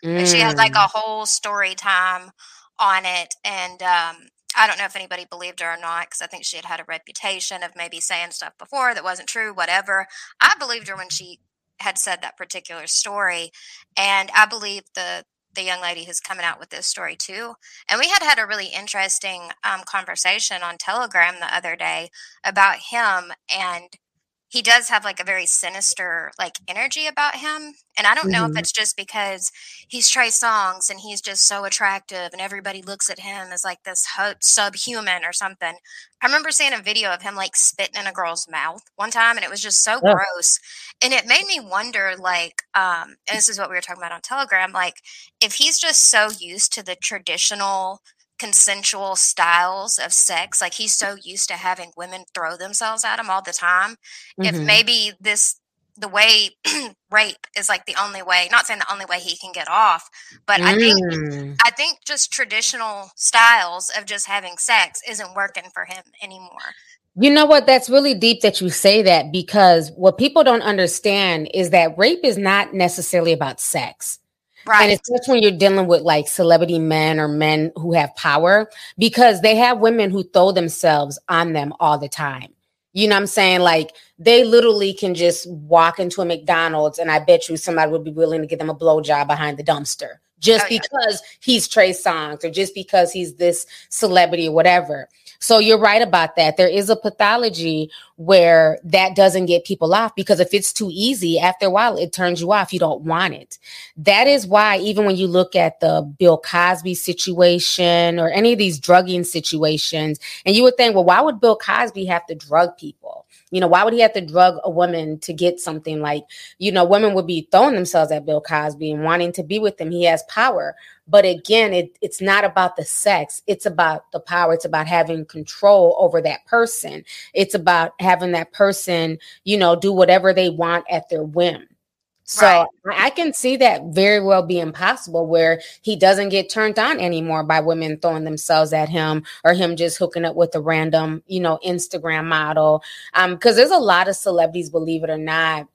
S3: Mm. And she had like a mm. whole story time on it. And um, I don't know if anybody believed her or not because I think she had had a reputation of maybe saying stuff before that wasn't true, whatever. I believed her when she had said that particular story. And I believe the the young lady who's coming out with this story too. And we had had a really interesting um, conversation on Telegram the other day about him. And he does have like a very sinister like energy about him and i don't know
S2: Mhm.
S3: if it's just because he's Trey Songz and he's just so attractive and everybody looks at him as like this hu- subhuman or something i remember seeing a video of him like spitting in a girl's mouth one time and it was just so
S2: Ugh.
S3: gross and it made me wonder like um and this is what we were talking about on telegram like if he's just so used to the traditional consensual styles of sex like he's so used to having women throw themselves at him all the time if
S2: Mhm.
S3: maybe this the way rape is like the only way not saying the only way he can get off but i think
S2: Mm.
S3: i think just traditional styles of just having sex isn't working for him anymore
S2: You know what? That's really deep that you say that because what people don't understand is that rape is not necessarily about sex. And
S3: right
S2: especially when you're dealing with like celebrity men or men who have power, because they have women who throw themselves on them all the time. You know what I'm saying? Like they literally can just walk into a McDonald's and I bet you somebody would be willing to give them a blowjob behind the dumpster just
S3: Oh, yeah.
S2: because he's Trey Songz or just because he's this celebrity or whatever. So you're right about that. There is a pathology where that doesn't get people off because if it's too easy, after a while, it turns you off. You don't want it. That is why, even when you look at the Bill Cosby situation or any of these drugging situations, and you would think, well, why would Bill Cosby have to drug people? You know, why would he have to drug a woman to get something like, you know, women would be throwing themselves at Bill Cosby and wanting to be with him. He has power. But again, it, it's not about the sex. It's about the power. It's about having control over that person. It's about having that person, you know, do whatever they want at their whim. So
S3: Right.
S2: I can see that very well being possible where he doesn't get turned on anymore by women throwing themselves at him or him just hooking up with a random, you know, Instagram model. Um, because there's a lot of celebrities, believe it or not,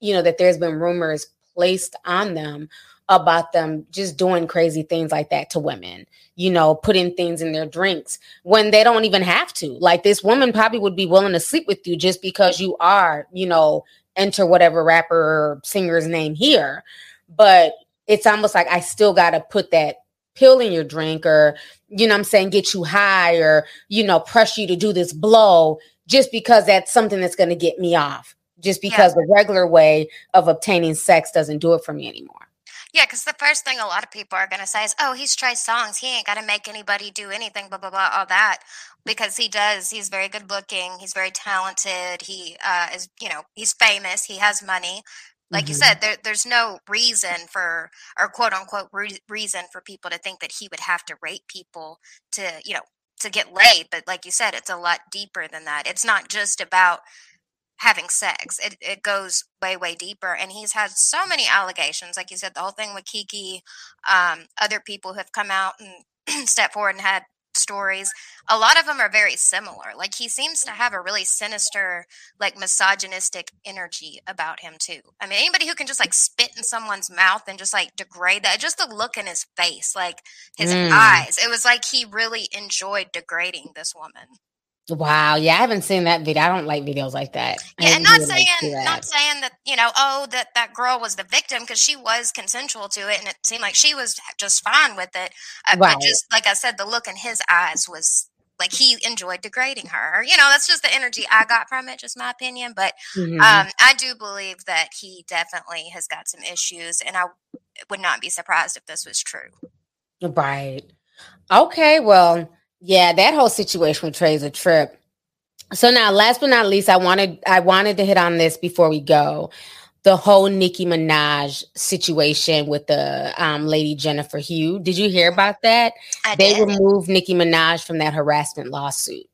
S2: you know, that there's been rumors placed on them about them just doing crazy things like that to women, you know, putting things in their drinks when they don't even have to. Like this woman probably would be willing to sleep with you just because you are, you know, enter whatever rapper or singer's name here. But it's almost like I still got to put that pill in your drink or, you know what I'm saying, get you high or, you know, pressure you to do this blow just because that's something that's going to get me off. Just because the regular way of obtaining sex doesn't do it for me anymore.
S3: Yeah, because the first thing a lot of people are going to say is, "Oh, he's Trey Songz. He ain't got to make anybody do anything." Blah blah blah, all that. Because he does. He's very good looking. He's very talented. He uh, is, you know, he's famous. He has money. Like you
S2: Mhm.
S3: said, there, there's no reason for, or quote unquote re- reason for people to think that he would have to rape people to, you know, to get laid. But like you said, it's a lot deeper than that. It's not just about having sex. It it goes way way deeper, and he's had so many allegations. Like you said, the whole thing with Keke, um, other people who have come out and stepped forward and had stories. A lot of them are very similar. Like he seems to have a really sinister, like misogynistic energy about him too. I mean, anybody who can just like spit in someone's mouth and just like degrade that, just the look in his face, like his
S2: Mm.
S3: eyes, it was like he really enjoyed degrading this woman.
S2: Wow. Yeah, I haven't seen that video. I don't like videos like that.
S3: Yeah, and not
S2: like
S3: saying not saying that you know, oh, that that girl was the victim because she was consensual to it, and it seemed like she was just fine with it. Uh,
S2: Right.
S3: But just like I said, the look in his eyes was like he enjoyed degrading her. You know, that's just the energy I got from it, just my opinion. But
S2: Mhm.
S3: um, I do believe that he definitely has got some issues, and I would not be surprised if this was true.
S2: Right. Okay. Well, yeah, that whole situation with Trey is a trip. So now, last but not least, I wanted I wanted to hit on this before we go. The whole Nicki Minaj situation with the um, lady Jennifer Hough. Did you hear about that?
S3: I
S2: They
S3: did.
S2: removed Nicki Minaj from that harassment lawsuit.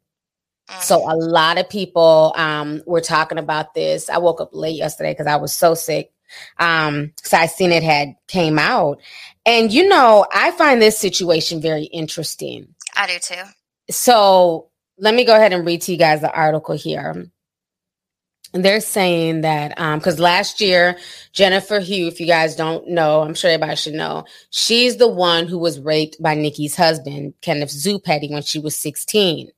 S3: Mhm.
S2: So a lot of people um, were talking about this. I woke up late yesterday because I was so sick. Um, so I seen it had came out, and you know I find this situation very interesting.
S3: I do too.
S2: So let me go ahead and read to you guys the article here. They're saying that um, because last year Jennifer Hough, if you guys don't know, I'm sure everybody should know, she's the one who was raped by Nicki's husband, Kenneth Zoo Petty, when she was 16.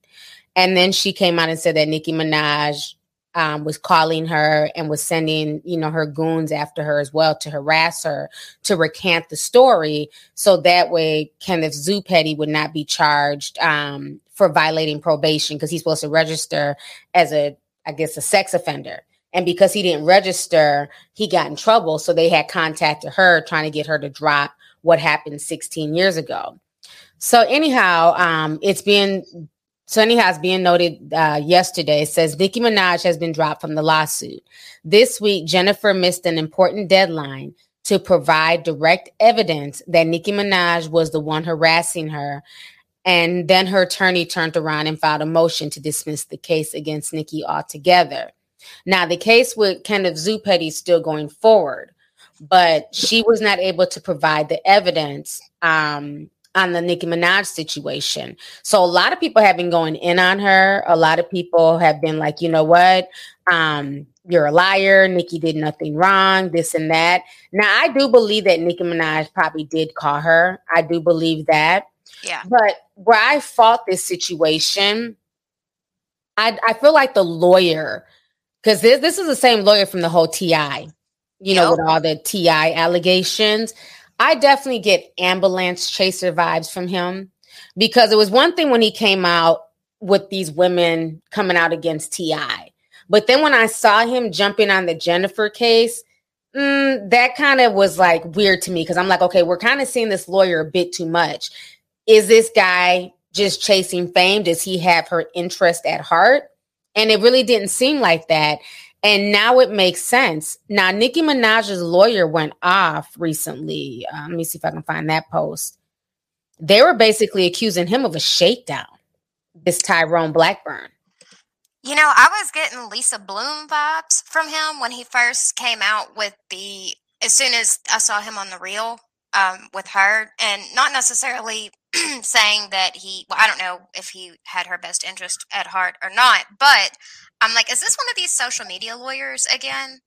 S2: And then she came out and said that Nicki Minaj um, was calling her and was sending, you know, her goons after her as well to harass her to recant the story, so that way Kenneth Zoo Petty would not be charged um, for violating probation because he's supposed to register as a, I guess, a sex offender. And because he didn't register, he got in trouble. So they had contacted her trying to get her to drop what happened 16 years ago. So anyhow, um, it's being anyhow, it's being noted uh, yesterday. Says Nicki Minaj has been dropped from the lawsuit. This week, Jennifer missed an important deadline to provide direct evidence that Nicki Minaj was the one harassing her. And then her attorney turned around and filed a motion to dismiss the case against Nicki altogether. Now, the case with Kenneth Zoo Petty is still going forward, but she was not able to provide the evidence um, on the Nicki Minaj situation. So a lot of people have been going in on her. A lot of people have been like, you know what? Um, you're a liar. Nicki did nothing wrong, this and that. Now, I do believe that Nicki Minaj probably did call her. I do believe that.
S3: Yeah.
S2: But where I fought this situation, I, I feel like the lawyer, because this, this is the same lawyer from the whole TI, you know, with all the TI allegations. I definitely get ambulance chaser vibes from him because it was one thing when he came out with these women coming out against TI. But then when I saw him jumping on the Jennifer case, mm, that kind of was like weird to me because I'm like, okay, we're kind of seeing this lawyer a bit too much. Is this guy just chasing fame? Does he have her interest at heart? And it really didn't seem like that. And now it makes sense. Now, Nicki Minaj's lawyer went off recently. Uh, let me see if I can find that post. They were basically accusing him of a shakedown, this Tyrone Blackburn.
S3: You know, I was getting Lisa Bloom vibes from him when he first came out with the. As soon as I saw him on the reel um, with her, and not necessarily saying that he. Well, I don't know if he had her best interest at heart or not, but I'm like, is this one of these social media lawyers again?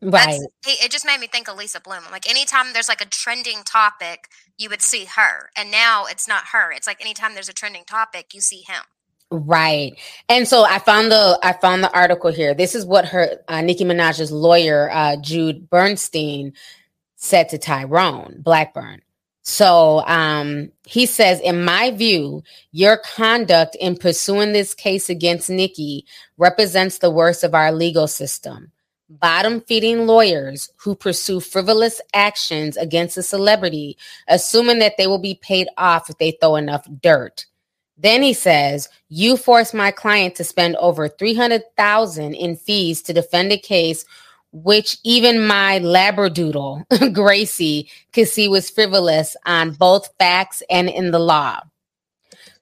S2: Right.
S3: That's, it just made me think of Lisa Bloom. I'm like, anytime there's like a trending topic, you would see her, and now it's not her. It's like anytime there's a trending topic, you see him.
S2: Right. And so I found the I found the article here. This is what her uh, Nicki Minaj's lawyer uh, Judd Burstein said to Tyrone Blackburn. So um, he says, in my view, your conduct in pursuing this case against Nicki represents the worst of our legal system. Bottom feeding lawyers who pursue frivolous actions against a celebrity, assuming that they will be paid off if they throw enough dirt. Then he says, "You forced my client to spend over 300,000 in fees to defend a case which even my labradoodle, Gracie, could see was frivolous on both facts and in the law."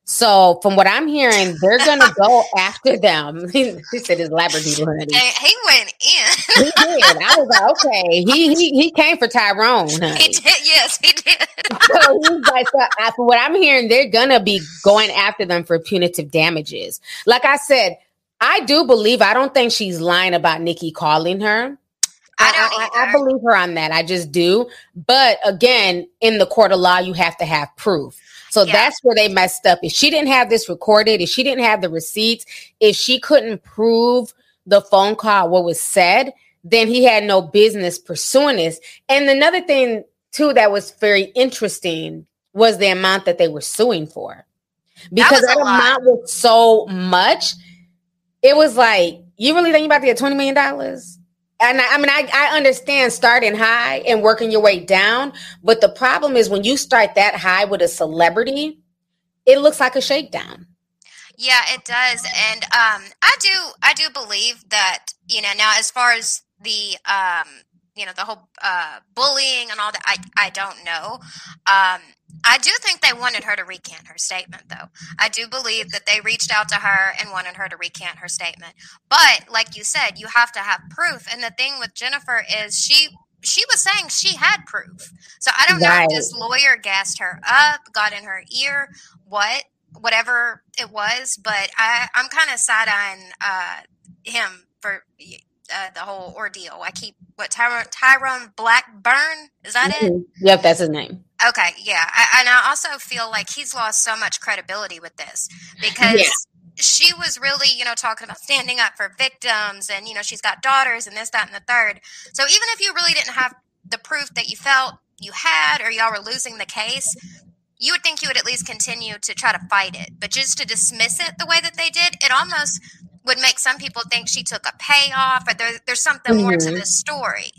S2: So, from what I'm hearing, they're going to go after them. he said his labradoodle, honey.
S3: He went in.
S2: He did. I was like, okay. He he he came for Tyrone.
S3: he did. Yes, he did.
S2: so he's like, so I, from what I'm hearing, they're gonna be going after them for punitive damages. Like I said, I do believe. I don't think she's lying about Nicki calling her.
S3: I
S2: I, I believe her on that. I just do. But again, in the court of law, you have to have proof. So
S3: Yeah.
S2: that's where they messed up. If she didn't have this recorded, if she didn't have the receipts, if she couldn't prove the phone call, what was said, then he had no business pursuing this. And another thing, too, that was very interesting was the amount that they were suing for. Because
S3: a
S2: that, amount was so much. It was like, you really think you're about to get $20 million? And I, I mean, I, I understand starting high and working your way down, but the problem is when you start that high with a celebrity, it looks like a shakedown.
S3: Yeah, it does, and um, I do, I do believe that you know now as far as the um, you know the whole uh, bullying and all that, I I don't know. Um, I do think they wanted her to recant her statement, though. I do believe that they reached out to her and wanted her to recant her statement. But like you said, you have to have proof, and the thing with Jennifer is she. She was saying she had proof. So I don't know
S2: Right.
S3: if this lawyer gassed her up, got in her ear, what whatever it was, but I, I'm kind of side eyeing uh, him for uh, the whole ordeal. I keep what Tyrone Tyrone Blackburn is that it?
S2: Mhm. Yep, that's his name.
S3: Okay, yeah, I, and I also feel like he's lost so much credibility with this because.
S2: Yeah.
S3: She was really, you know, talking about standing up for victims and, you know, she's got daughters and this, that, and the third. So even if you really didn't have the proof that you felt you had or y'all were losing the case, you would think you would at least continue to try to fight it. But just to dismiss it the way that they did, it almost would make some people think she took a payoff or there, there's something mm-hmm. more to mm-hmm. this story.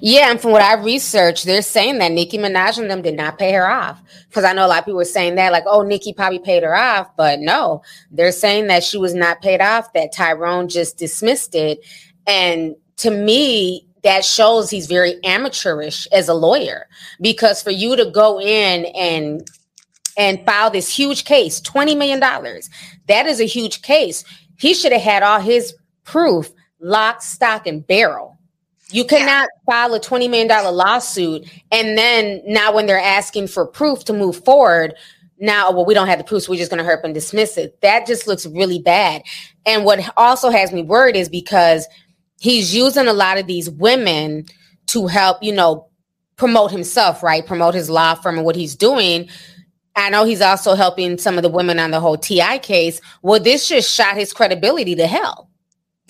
S2: Yeah, and from what I researched, they're saying that Nicki Minaj and them did not pay her off. Because I know a lot of people were saying that, like, oh, Nicki probably paid her off. But no, they're saying that she was not paid off, that Tyrone just dismissed it. And to me, that shows he's very amateurish as a lawyer. Because for you to go in and and file this huge case, $20 million, that is a huge case. He should have had all his proof lock, stock, and barrel you cannot yeah. file a $20 million lawsuit and then now when they're asking for proof to move forward, now, well, we don't have the proof, so we're just going to hurry up and dismiss it. That just looks really bad. And what also has me worried is because he's using a lot of these women to help, you know, promote himself, right? Promote his law firm and what he's doing. I know he's also helping some of the women on the whole TI case. Well, this just shot his credibility to hell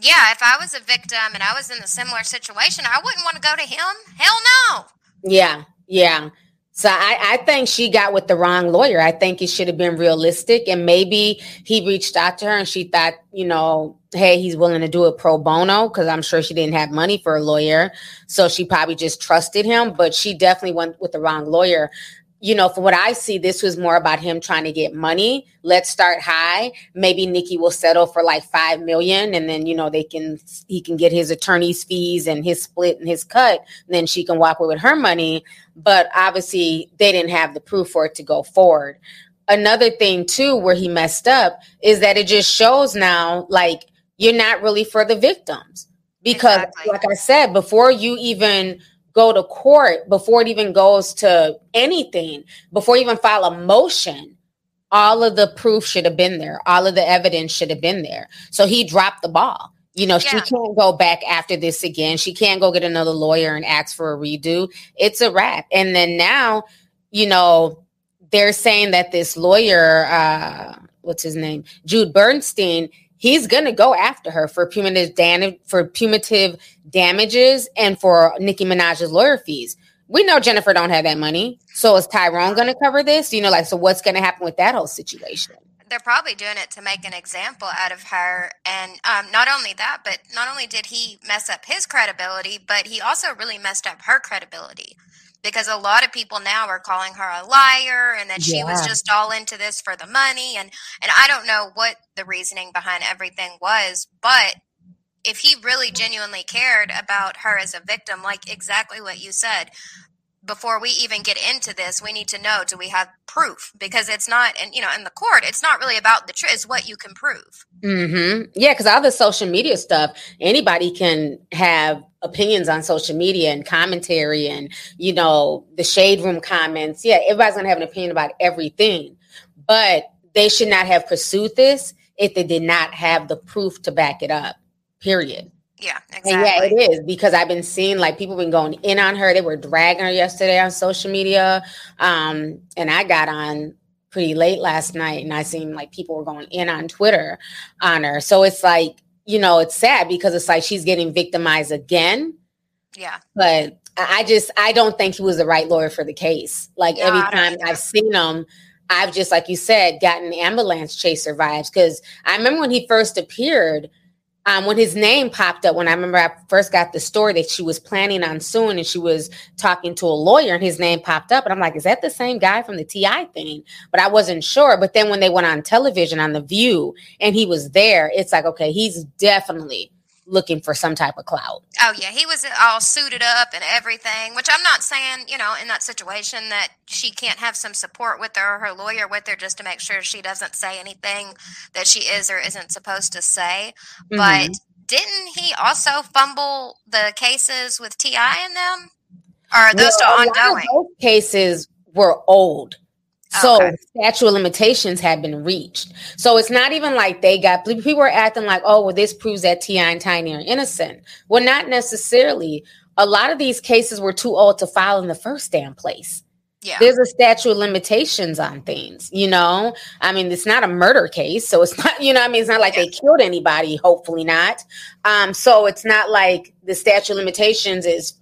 S3: yeah, if I was a victim and I was in a similar situation, I wouldn't want to go to him. Hell no.
S2: Yeah, yeah. So I, I think she got with the wrong lawyer. I think it should have been realistic. And maybe he reached out to her and she thought, you know, hey, he's willing to do it pro bono because I'm sure she didn't have money for a lawyer. So she probably just trusted him, but she definitely went with the wrong lawyer you know, from what I see, this was more about him trying to get money. Let's start high. Maybe Nicki will settle for like five million, and then you know they can he can get his attorney's fees and his split and his cut. And then she can walk away with her money. But obviously, they didn't have the proof for it to go forward. Another thing too, where he messed up, is that it just shows now like you're not really for the victims because, exactly. like I said, before you even go to court before it even goes to anything, before even file a motion, all of the proof should have been there. All of the evidence should have been there. So he dropped the ball. You know, yeah. she can't go back after this again. She can't go get another lawyer and ask for a redo. It's a wrap. And then now, you know, they're saying that this lawyer, uh, what's his name? Judd Burstein, he's going to go after her for punitive damage for punitive damages and for Nicki Minaj's lawyer fees. We know Jennifer don't have that money. So is Tyrone going to cover this? You know, like so what's going to happen with that whole situation?
S3: They're probably doing it to make an example out of her. And um, not only that, but not only did he mess up his credibility, but he also really messed up her credibility because a lot of people now are calling her a liar and that yeah. she was just all into this for the money and and I don't know what the reasoning behind everything was but if he really genuinely cared about her as a victim like exactly what you said before we even get into this, we need to know do we have proof? Because it's not, and you know, in the court, it's not really about the truth; it's what you can prove.
S2: Mm-hmm. Yeah, because all the social media stuff, anybody can have opinions on social media and commentary, and you know, the shade room comments. Yeah, everybody's gonna have an opinion about everything, but they should not have pursued this if they did not have the proof to back it up. Period.
S3: Yeah, exactly. And yeah,
S2: it is because I've been seeing like people been going in on her. They were dragging her yesterday on social media. Um, and I got on pretty late last night and I seen like people were going in on Twitter on her. So it's like, you know, it's sad because it's like she's getting victimized again.
S3: Yeah.
S2: But I just I don't think he was the right lawyer for the case. Like no, every time I've seen him, I've just like you said, gotten ambulance chaser vibes. Cause I remember when he first appeared um, when his name popped up, when I remember I first got the story that she was planning on suing and she was talking to a lawyer and his name popped up. And I'm like, is that the same guy from the TI thing? But I wasn't sure. But then when they went on television on The View and he was there, it's like, okay, he's definitely looking for some type of clout.
S3: Oh yeah, he was all suited up and everything. Which I'm not saying, you know, in that situation that she can't have some support with her, or her lawyer with her, just to make sure she doesn't say anything that she is or isn't supposed to say. Mm-hmm. But didn't he also fumble the cases with T.I. in them? Or are those well, still ongoing?
S2: those cases were old. So okay. statute of limitations had been reached. So it's not even like they got people were acting like, oh, well, this proves that T.I. and Tiny are innocent. Well, not necessarily. A lot of these cases were too old to file in the first damn place. Yeah. There's a statute of limitations on things, you know. I mean, it's not a murder case, so it's not, you know, I mean, it's not like yeah. they killed anybody, hopefully not. Um, so it's not like the statute of limitations is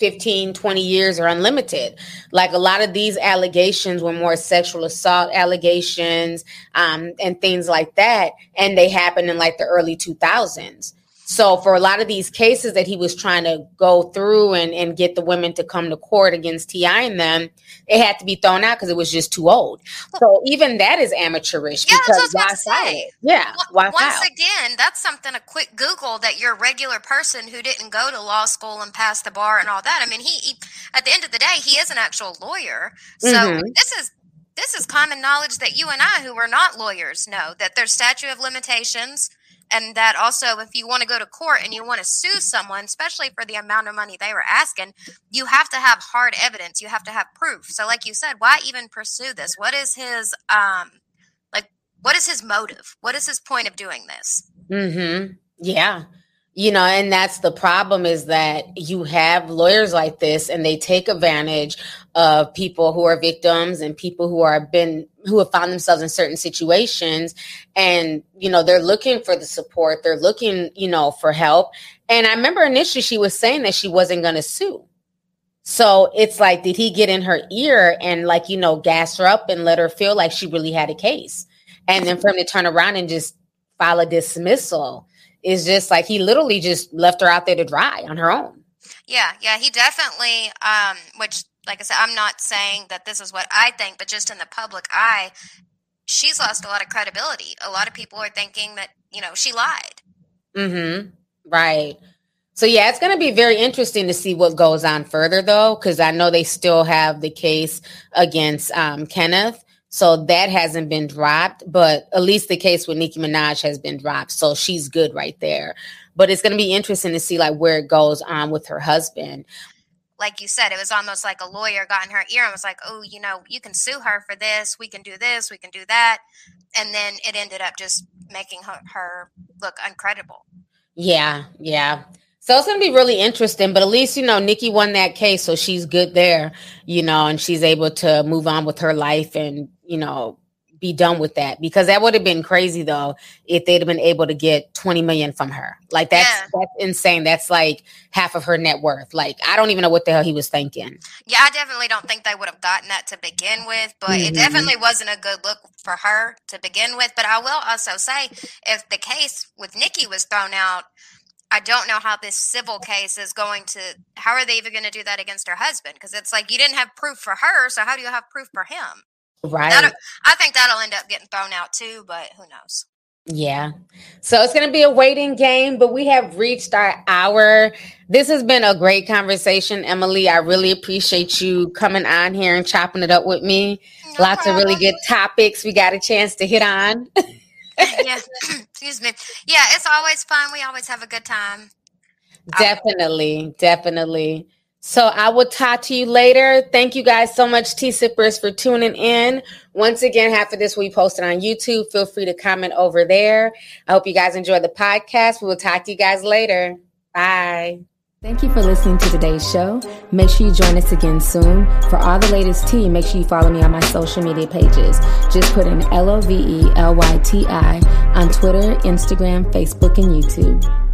S2: 15, 20 years or unlimited. Like a lot of these allegations were more sexual assault allegations um, and things like that. And they happened in like the early 2000s. So for a lot of these cases that he was trying to go through and, and get the women to come to court against T.I. and them, it had to be thrown out because it was just too old. So even that is amateurish.
S3: Yeah,
S2: because
S3: that's what I was say.
S2: Yeah.
S3: Once again, that's something a quick Google that you're a regular person who didn't go to law school and pass the bar and all that. I mean, he, he at the end of the day, he is an actual lawyer. So
S2: Mhm.
S3: this is this is common knowledge that you and I, who are not lawyers, know that there's statute of limitations, and that also, if you want to go to court and you want to sue someone, especially for the amount of money they were asking, you have to have hard evidence. You have to have proof. So, like you said, why even pursue this? What is his um, like? What is his motive? What is his point of doing this?
S2: Mm-hmm. Yeah. You know, and that's the problem is that you have lawyers like this and they take advantage of people who are victims and people who are been who have found themselves in certain situations and you know they're looking for the support they're looking you know for help and i remember initially she was saying that she wasn't going to sue so it's like did he get in her ear and like you know gas her up and let her feel like she really had a case and then for him to turn around and just file a dismissal is just like he literally just left her out there to dry on her own.
S3: Yeah, yeah, he definitely. Um, which, like I said, I'm not saying that this is what I think, but just in the public eye, she's lost a lot of credibility. A lot of people are thinking that you know she lied.
S2: Mm-hmm. Right. So yeah, it's going to be very interesting to see what goes on further, though, because I know they still have the case against um, Kenneth. So that hasn't been dropped, but at least the case with Nicki Minaj has been dropped. So she's good right there. But it's going to be interesting to see like where it goes on with her husband.
S3: Like you said, it was almost like a lawyer got in her ear and was like, "Oh, you know, you can sue her for this. We can do this. We can do that," and then it ended up just making her, her look uncredible.
S2: Yeah, yeah. So it's gonna be really interesting, but at least you know Nicki won that case, so she's good there, you know, and she's able to move on with her life and you know be done with that because that would have been crazy though if they'd have been able to get 20 million from her. Like that's
S3: Yeah.
S2: that's insane. That's like half of her net worth. Like I don't even know what the hell he was thinking.
S3: Yeah, I definitely don't think they would have gotten that to begin with, but it
S2: Mhm.
S3: definitely wasn't a good look for her to begin with. But I will also say, if the case with Nicki was thrown out, I don't know how this civil case is going to. How are they even going to do that against her husband? Because it's like you didn't have proof for her, so how do you have proof for him?
S2: Right.
S3: That'll- I think that'll end up getting thrown out too, but who knows?
S2: Yeah. So it's going to be a waiting game, but we have reached our hour. This has been a great conversation, Emily. I really appreciate you coming on here and chopping it up with me.
S3: No
S2: Lots of really good topics we got a chance to hit on.
S3: yeah, excuse me. Yeah, it's always fun. We always have a good time.
S2: definitely. Definitely. So I will talk to you later. Thank you guys so much, Tea Sippers, for tuning in. Once again, half of this will be posted on YouTube. Feel free to comment over there. I hope you guys enjoyed the podcast. We will talk to you guys later. Bye.
S9: Thank you for listening to today's show. Make sure you join us again soon. For all the latest tea, make sure you follow me on my social media pages. Just put in L O V E L Y T I on Twitter, Instagram, Facebook, and YouTube.